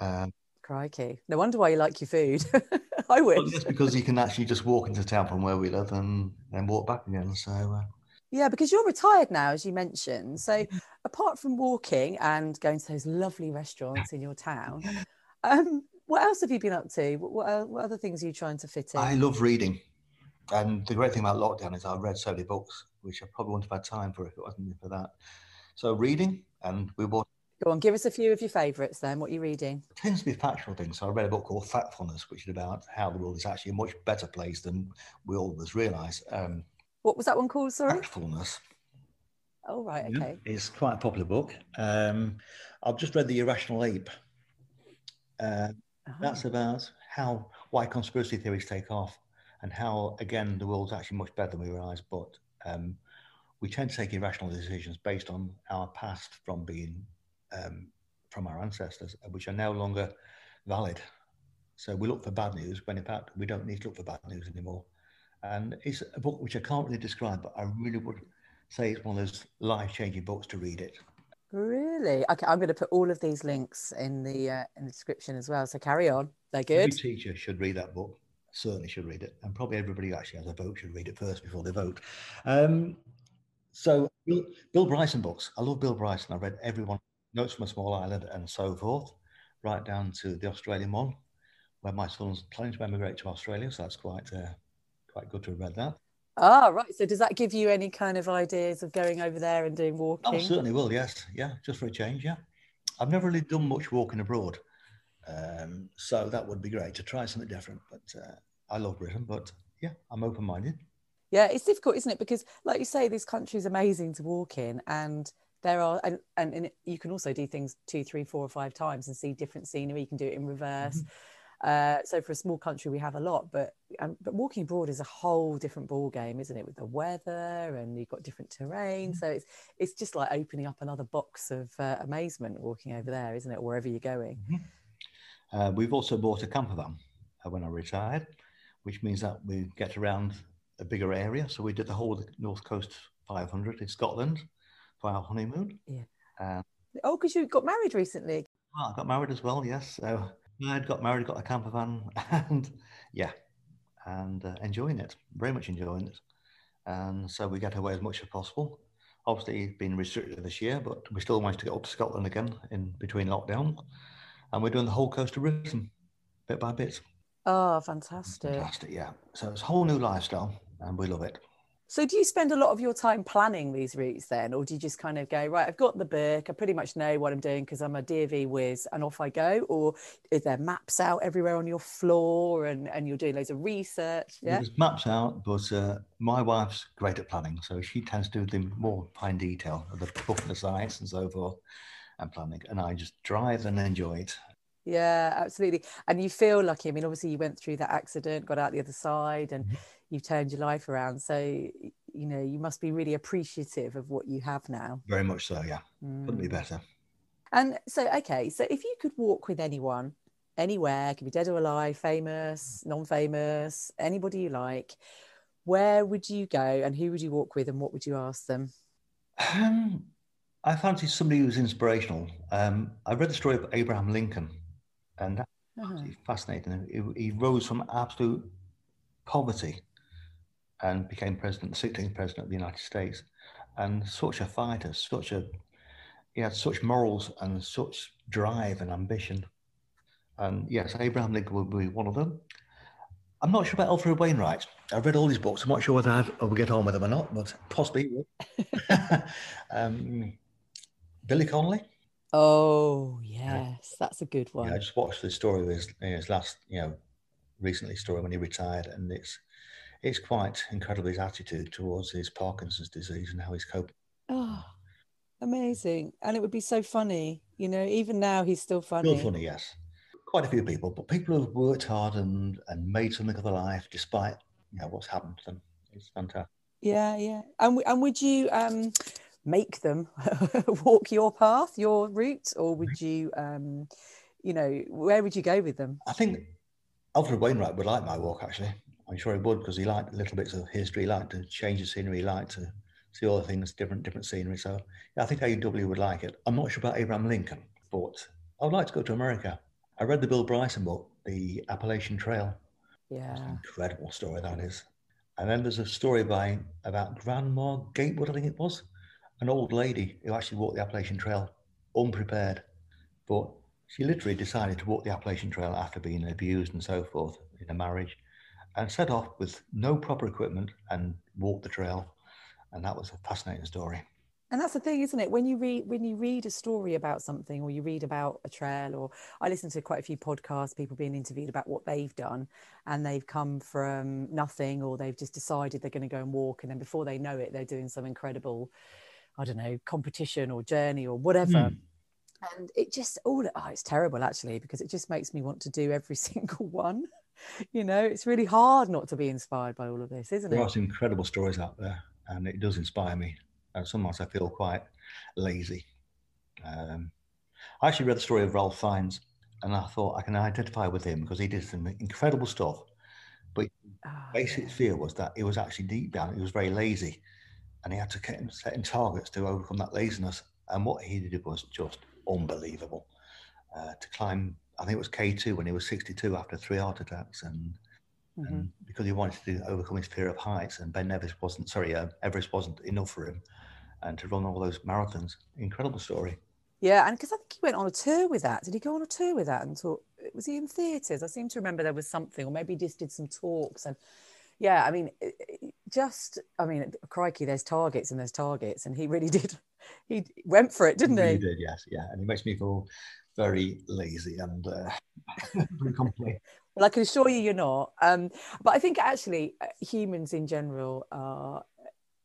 Speaker 1: Um, Crikey! No wonder why you like your food. I would. Well,
Speaker 2: just because you can actually just walk into town from where we live and then walk back again. So. Uh,
Speaker 1: yeah, because you're retired now, as you mentioned. So, apart from walking and going to those lovely restaurants in your town, um, what else have you been up to? What, what, other things are you trying to fit in?
Speaker 2: I love reading. And the great thing about lockdown is I've read so many books, which I probably wouldn't have had time for if it wasn't for that. So reading, and we bought.
Speaker 1: Go on, give us a few of your favourites then. What are you reading?
Speaker 2: It tends to be factual things. So I read a book called Factfulness, which is about how the world is actually a much better place than we always realise. Um,
Speaker 1: what was that one called? Sorry.
Speaker 2: Factfulness.
Speaker 1: Oh right, okay.
Speaker 2: Yeah, it's quite a popular book. Um, I've just read The Irrational Ape. Uh, oh. That's about how why conspiracy theories take off and how, again, the world's actually much better than we realise, but um, we tend to take irrational decisions based on our past from being um, from our ancestors, which are no longer valid. So we look for bad news when in fact we don't need to look for bad news anymore. And it's a book which I can't really describe, but I really would say it's one of those life-changing books to read it.
Speaker 1: Really? Okay, I'm going to put all of these links in the uh, in the description as well. So carry on. They're good.
Speaker 2: Every teacher should read that book certainly should read it, and probably everybody who actually has a vote should read it first before they vote. Um, so Bill, Bill, Bryson books. I love Bill Bryson. I read everyone, Notes from a Small Island, and so forth, right down to the Australian one, where my son's planning to emigrate to Australia. So that's quite uh, quite good to have read that.
Speaker 1: Ah, right. So does that give you any kind of ideas of going over there and doing walking?
Speaker 2: Oh, certainly will. Yes, yeah, just for a change. Yeah, I've never really done much walking abroad. Um, so that would be great to try something different. But uh, I love Britain, but yeah, I'm open minded.
Speaker 1: Yeah, it's difficult, isn't it? Because, like you say, this country is amazing to walk in, and there are, and, and, and, you can also do things two, three, four, or five times and see different scenery. You can do it in reverse. Mm-hmm. Uh, so for a small country, we have a lot, but um, but walking abroad is a whole different ball game, isn't it? With the weather and you've got different terrain, mm-hmm. so it's it's just like opening up another box of uh, amazement walking over there, isn't it? Wherever you're going.
Speaker 2: Mm-hmm. Uh, we've also bought a camper van uh, when I retired, which means that we get around a bigger area. So we did the whole of the North Coast 500 in Scotland for our honeymoon.
Speaker 1: Yeah. Uh, oh, because you got married recently.
Speaker 2: Well, I got married as well. Yes. So I got married, got a camper van, and yeah, and uh, enjoying it. Very much enjoying it. And so we get away as much as possible. Obviously, been restricted this year, but we still managed to get up to Scotland again in between lockdown. And we're doing the whole coast of Britain, bit by bit.
Speaker 1: Oh, fantastic.
Speaker 2: Fantastic, yeah. So it's a whole new lifestyle and we love it.
Speaker 1: So do you spend a lot of your time planning these routes then? Or do you just kind of go, right, I've got the book, I pretty much know what I'm doing because I'm a DofE whiz and off I go? Or is there maps out everywhere on your floor and, and you're doing loads of research? Yeah.
Speaker 2: There's maps out, but uh, my wife's great at planning. So she tends to do the more fine detail of the book the sites and so forth and planning. And I just drive and enjoy it.
Speaker 1: Yeah, absolutely. And you feel lucky. I mean, obviously, you went through that accident, got out the other side, and mm-hmm. You've turned your life around. So, you know, you must be really appreciative of what you have now.
Speaker 2: Very much so, yeah. Mm. Couldn't be mm. better.
Speaker 1: And so, okay, so if you could walk with anyone, anywhere, could be dead or alive, famous, non famous, anybody you like, where would you go and who would you walk with and what would you ask them?
Speaker 2: Um, I fancy somebody who's inspirational. Um, I read the story of Abraham Lincoln and that's uh-huh. fascinating. He, he, rose from absolute poverty and became president, the 16th president of the United States. And such a fighter, such a, he had such morals and such drive and ambition. And yes, Abraham Lincoln would be one of them. I'm not sure about Alfred Wainwright. I've read all these books. I'm not sure whether I'd ever get on with them or not, but possibly. um, Billy Connolly.
Speaker 1: Oh yes, that's a good one.
Speaker 2: Yeah, I just watched the story of his, his last, you know, recently story when he retired, and it's it's quite incredible his attitude towards his Parkinson's disease and how he's coping.
Speaker 1: Oh, amazing! And it would be so funny, you know. Even now, he's still funny.
Speaker 2: Still funny, yes. Quite a few people, but people who've worked hard and and made something of their life despite you know what's happened to them. It's fantastic.
Speaker 1: Yeah, yeah. And and would you um make them walk your path, your route, or would you um you know where would you go with them?
Speaker 2: I think Alfred Wainwright would like my walk actually. I'm sure he would because he liked little bits of history, he liked to change the scenery, he liked to see all the things, different different scenery. So yeah, I think AW would like it. I'm not sure about Abraham Lincoln, but I would like to go to America. I read the Bill Bryson book, The Appalachian Trail.
Speaker 1: Yeah.
Speaker 2: incredible story that is. And then there's a story by about Grandma Gatewood, I think it was, an old lady who actually walked the Appalachian Trail unprepared. But she literally decided to walk the Appalachian Trail after being abused and so forth in a marriage and set off with no proper equipment and walked the trail. And that was a fascinating story.
Speaker 1: And that's the thing, isn't it? When you read when you read a story about something, or you read about a trail, or I listen to quite a few podcasts, people being interviewed about what they've done, and they've come from nothing, or they've just decided they're going to go and walk, and then before they know it, they're doing some incredible, I don't know, competition or journey or whatever. Mm and it just all oh it's terrible actually because it just makes me want to do every single one you know it's really hard not to be inspired by all of this isn't
Speaker 2: there
Speaker 1: it
Speaker 2: there are some incredible stories out there and it does inspire me and sometimes i feel quite lazy um, i actually read the story of ralph fiennes and i thought i can identify with him because he did some incredible stuff but oh, basic yeah. fear was that he was actually deep down he was very lazy and he had to set setting targets to overcome that laziness and what he did was just unbelievable. Uh, to climb, I think it was K2 when he was 62 after three heart attacks, and, mm-hmm. and because he wanted to overcome his fear of heights, and Ben Nevis wasn't, sorry, uh, Everest wasn't enough for him, and to run all those marathons. Incredible story.
Speaker 1: Yeah, and because I think he went on a tour with that. Did he go on a tour with that and talk? Was he in theatres? I seem to remember there was something, or maybe he just did some talks. And yeah, I mean, just, I mean, crikey, there's targets and there's targets, and he really did he went for it, didn't he?
Speaker 2: He did, yes, yeah, and it makes me feel very lazy and uh,
Speaker 1: well, I can assure you, you're not. Um, but I think actually, uh, humans in general are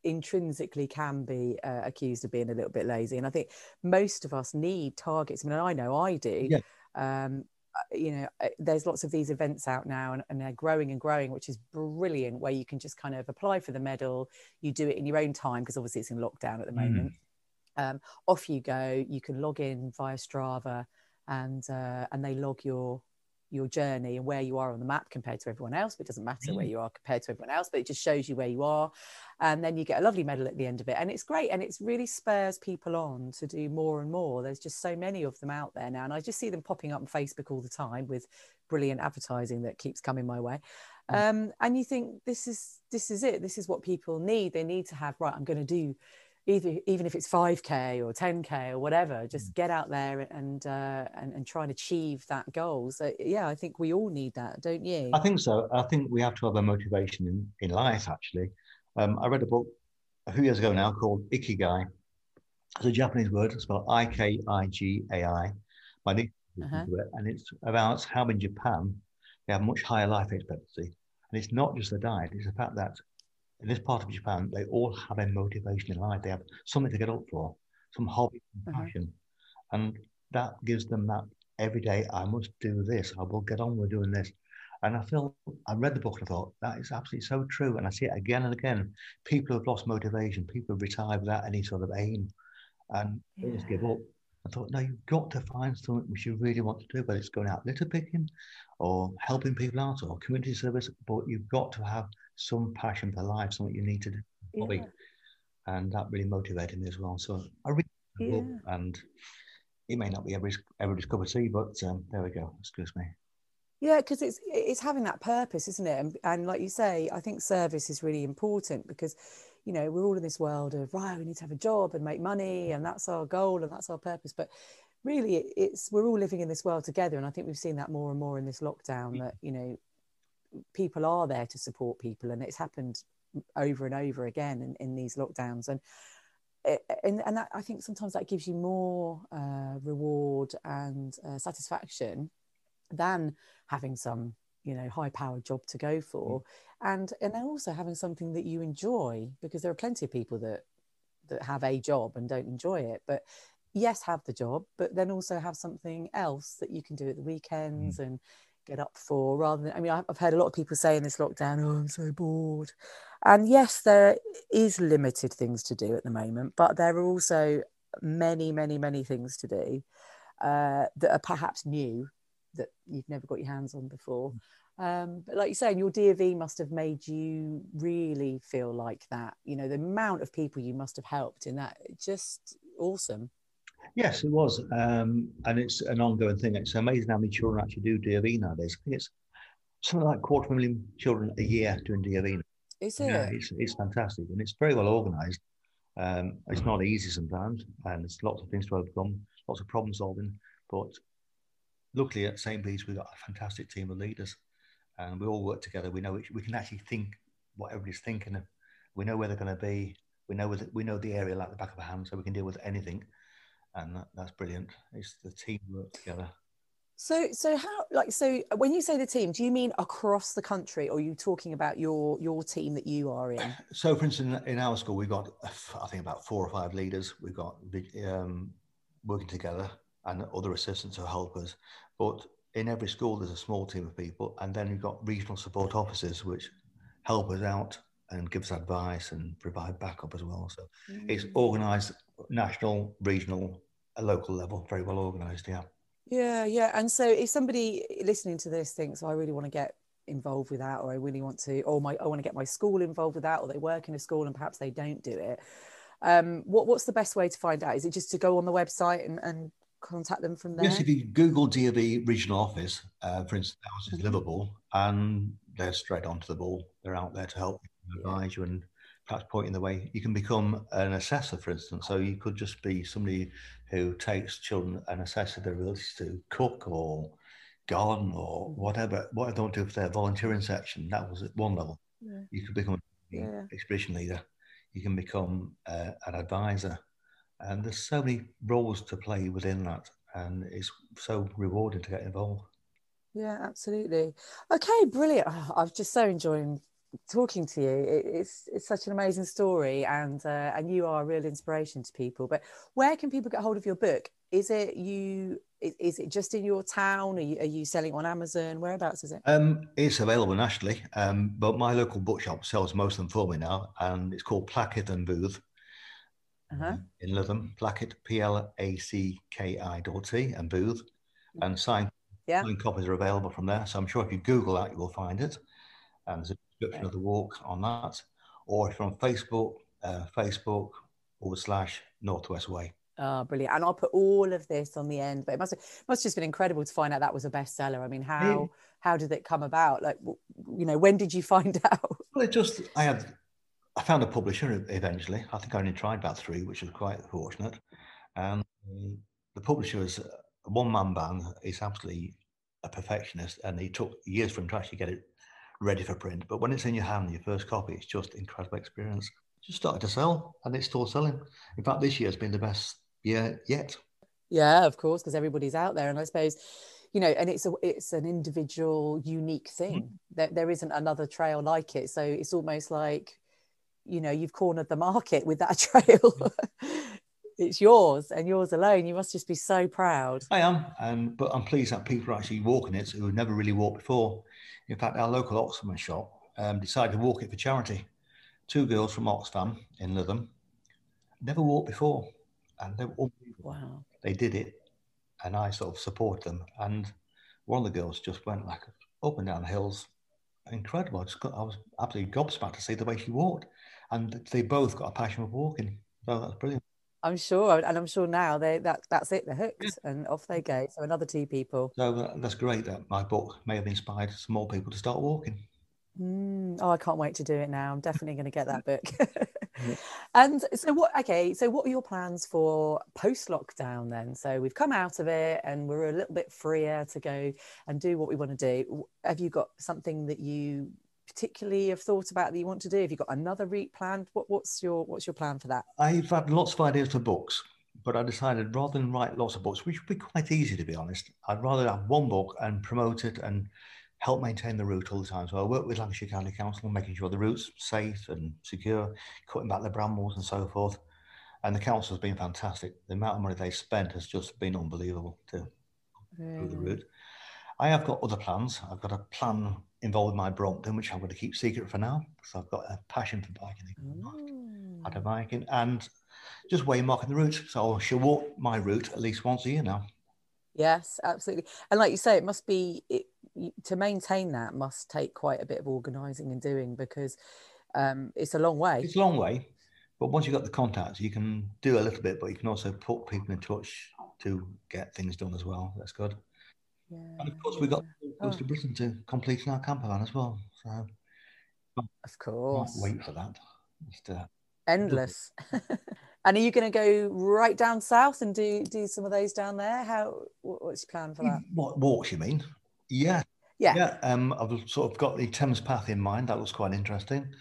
Speaker 1: intrinsically can be uh, accused of being a little bit lazy, and I think most of us need targets. I mean, I know I do.
Speaker 2: Yeah.
Speaker 1: Um, uh, you know, uh, there's lots of these events out now and, and, they're growing and growing, which is brilliant, where you can just kind of apply for the medal. You do it in your own time because obviously it's in lockdown at the mm. moment. Mm um, off you go. You can log in via Strava, and uh, and they log your your journey and where you are on the map compared to everyone else. But it doesn't matter where mm. you are compared to everyone else, but it just shows you where you are. And then you get a lovely medal at the end of it. And it's great. And it really spurs people on to do more and more. There's just so many of them out there now. And I just see them popping up on Facebook all the time with brilliant advertising that keeps coming my way. Mm. Um, and you think this is this is it. This is what people need. They need to have, right, I'm going to do either even if it's 5k or 10k or whatever just mm. get out there and uh, and, and try and achieve that goal. So yeah i think we all need that don't you?
Speaker 2: I think so. I think we have to have a motivation in, in life actually. Um, i read a book a few years ago now called ikigai. It's a japanese word. It's spelled i-k-i-g-a-i my uh-huh. and it's about how in japan they have much higher life expectancy. And it's not just the diet it's the fact that in this part of Japan, they all have a motivation in life. They have something to get up for, some hobby, some uh-huh. passion. And that gives them that every day, I must do this. I will get on with doing this. And I feel, I read the book and I thought, that is absolutely so true. And I see it again and again. People have lost motivation. People have retired without any sort of aim and yeah. they just give up. I thought, no, you've got to find something which you really want to do, whether it's going out litter picking or helping people out or community service, but you've got to have some passion for life, something you need to do, hobby. Yeah. And that really motivated me as well. So I read yeah. and it may not be every everybody's cup of tea, but um, there we go. Excuse me.
Speaker 1: Yeah, because it's it's having that purpose, isn't it? And, and like you say, I think service is really important because, you know, we're all in this world of right, we need to have a job and make money, and that's our goal and that's our purpose. But really, it's we're all living in this world together, and I think we've seen that more and more in this lockdown. That you know, people are there to support people, and it's happened over and over again in, in these lockdowns. And and, and that, I think sometimes that gives you more uh, reward and uh, satisfaction than having some you know high powered job to go for mm. and and then also having something that you enjoy because there are plenty of people that that have a job and don't enjoy it but yes have the job but then also have something else that you can do at the weekends mm. and get up for rather than i mean i've heard a lot of people say in this lockdown oh i'm so bored and yes there is limited things to do at the moment but there are also many many many things to do uh, that are perhaps new that you've never got your hands on before. Um, but like you're saying, your DofE must have made you really feel like that. You know, the amount of people you must have helped in that, just awesome.
Speaker 2: Yes, it was. Um, and it's an ongoing thing. It's amazing how many children actually do DofE nowadays. I think it's something like quarter of a million children a year doing DofE.
Speaker 1: Is it?
Speaker 2: Yeah, it's, it's fantastic. And it's very well organised. Um, it's not easy sometimes, and there's lots of things to overcome, lots of problem solving. But luckily at St. Bede's we've got a fantastic team of leaders, and we all work together. We know we can actually think what everybody's thinking. We know where they're going to be. We know the, we know the area like the back of our hand, so we can deal with anything, and that, that's brilliant. It's the team work together.
Speaker 1: So, so how like so when you say the team, do you mean across the country, or are you talking about your your team that you are in?
Speaker 2: So, for instance, in our school, we've got I think about four or five leaders. We've got um, working together and other assistants or helpers. But in every school, there's a small team of people, and then you've got regional support officers which help us out and give us advice and provide backup as well. So mm. it's organised national, regional, a local level, very well organised. Yeah.
Speaker 1: Yeah, yeah. And so if somebody listening to this thinks, oh, I really want to get involved with that, or I really want to, or my I want to get my school involved with that, or they work in a school and perhaps they don't do it. Um, what what's the best way to find out? Is it just to go on the website and, and contact them from there?
Speaker 2: Yes, if you Google DofE regional office, uh, for instance, that was in mm-hmm. Liverpool, and they're straight onto the ball. They're out there to help you, advise you, and perhaps point in the way. You can become an assessor, for instance. So you could just be somebody who takes children and assesses their abilities to cook or garden or whatever. What I don't do for their volunteering section, that was at one level. Yeah. You could become an expedition leader. You can become uh, an advisor and there's so many roles to play within that, and it's so rewarding to get involved.
Speaker 1: Yeah, absolutely. Okay, brilliant. Oh, I'm just so enjoying talking to you. it's it's such an amazing story, and uh, and you are a real inspiration to people. But where can people get hold of your book? Is it you? Is it just in your town? Are you, are you selling on Amazon? Whereabouts is it?
Speaker 2: Um, it's available nationally, um, but my local bookshop sells most of them for me now, and it's called Plackitt and Booth uh-huh. in Lytham, Plackitt, P L A C K I T, and Booth. And signed, yeah. copies are available from there. So I'm sure if you Google that, you will find it. And there's a description of the walk on that. Or if you're on Facebook, uh, Facebook forward slash Northwest Way.
Speaker 1: Oh, brilliant. And I'll put all of this on the end, but it must have, must have just been incredible to find out that was a bestseller. I mean, how, yeah. how did it come about? Like, you know, when did you find out?
Speaker 2: Well, it just, I had I found a publisher eventually. I think I only tried about three, which was quite fortunate. And the publisher was a one man band. He's absolutely a perfectionist, and he took years for him to actually get it ready for print. But when it's in your hand, your first copy, it's just incredible experience. Just started to sell, and it's still selling. In fact, this year has been the best year yet.
Speaker 1: Yeah, of course, because everybody's out there, and I suppose you know and it's a it's an individual unique thing mm-hmm. there, there isn't another trail like it so it's almost like you know you've cornered the market with that trail it's yours and yours alone. You must just be so proud.
Speaker 2: I am and but i'm pleased that people are actually walking it who have never really walked before. In fact our local oxfam shop um, decided to walk it for charity. Two girls from oxfam in lytham never walked before and they were wow. They did it and i sort of supported them and one of the girls just went like up and down the hills. Incredible. I, just got, I was absolutely gobsmacked to see the way she walked and they both got a passion for walking. So that's brilliant.
Speaker 1: I'm sure, and I'm sure now they that that's it. They're hooked, and off they go. So another two people.
Speaker 2: So uh, that's great that my book may have inspired some more people to start walking.
Speaker 1: Mm, oh, I can't wait to do it now. I'm definitely going to get that book. And so, what? Okay, so what are your plans for post lockdown then? So we've come out of it, and we're a little bit freer to go and do what we want to do. Have you got something that you particularly have thought about that you want to do? Have you got another route planned? What, what's your What's your plan for that?
Speaker 2: I've had lots of ideas for books, but I decided rather than write lots of books, which would be quite easy to be honest, I'd rather have one book and promote it and help maintain the route all the time. So I work with Lancashire County Council, making sure the route's safe and secure, cutting back the brambles and so forth. And the council has been fantastic. The amount of money they spent has just been unbelievable to do the route. I have got other plans. I've got a plan involving my Brompton, which I'm going to keep secret for now because I've got a passion for biking. Mm. biking and just waymarking the route. So I shall walk my route at least once a year now.
Speaker 1: Yes, absolutely. And like you say, it must be it, to maintain that must take quite a bit of organising and doing because um, it's a long way.
Speaker 2: It's a long way, but once you've got the contacts, you can do a little bit, but you can also put people in touch to get things done as well. That's good. Yeah, and of course, we've got close oh. to Britain to complete our camper van as well. So,
Speaker 1: of course,
Speaker 2: wait for that. Just, uh,
Speaker 1: Endless. and are you going to go right down south and do do some of those down there? How? What's your plan for that?
Speaker 2: What walks? You mean? Yeah.
Speaker 1: Yeah.
Speaker 2: Yeah. Um, I've sort of got the Thames Path in mind. That was quite interesting.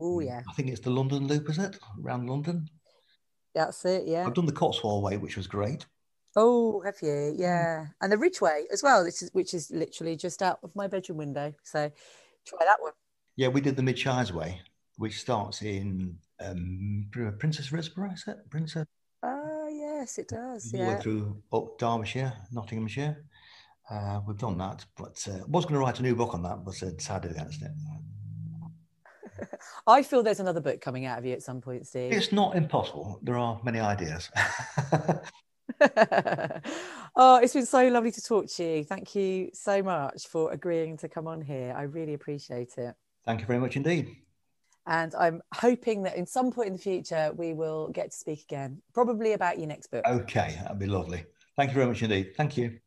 Speaker 1: Oh, yeah.
Speaker 2: I think it's the London Loop, is it? Around London.
Speaker 1: That's it. Yeah.
Speaker 2: I've done the Cotswold Way, which was great.
Speaker 1: Oh, have you? Mm. Yeah. And the Ridgeway as well, which is, which is literally just out of my bedroom window. So try that one.
Speaker 2: Yeah, we did the Mid Shires Way, which starts in um, Princes Risborough, is it? Princess?
Speaker 1: Oh, yes, it does. Yeah.
Speaker 2: Through up Derbyshire, Nottinghamshire. Uh, we've done that, but uh, I was going to write a new book on that, but uh, decided against it.
Speaker 1: I feel there's another book coming out of you at some point, Steve.
Speaker 2: It's not impossible. There are many ideas.
Speaker 1: oh, it's been so lovely to talk to you. Thank you so much for agreeing to come on here. I really appreciate it.
Speaker 2: Thank you very much indeed.
Speaker 1: And I'm hoping that in some point in the future we will get to speak again, probably about your next book.
Speaker 2: Okay, that'd be lovely. Thank you very much indeed. Thank you.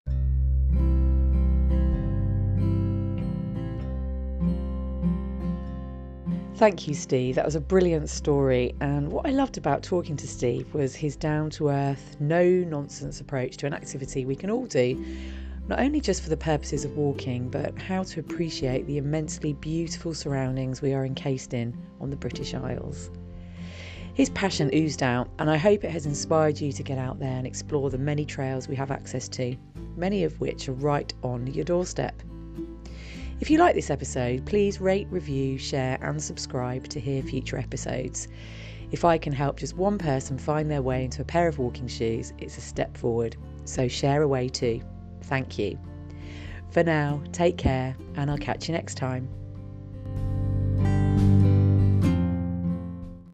Speaker 1: Thank you, Steve. That was a brilliant story. And what I loved about talking to Steve was his down to earth, no nonsense approach to an activity we can all do, not only just for the purposes of walking, but how to appreciate the immensely beautiful surroundings we are encased in on the British Isles. His passion oozed out, and I hope it has inspired you to get out there and explore the many trails we have access to, many of which are right on your doorstep. If you like this episode, please rate, review, share, and subscribe to hear future episodes. If I can help just one person find their way into a pair of walking shoes, it's a step forward. So share away too. Thank you. For now, take care, and I'll catch you next time.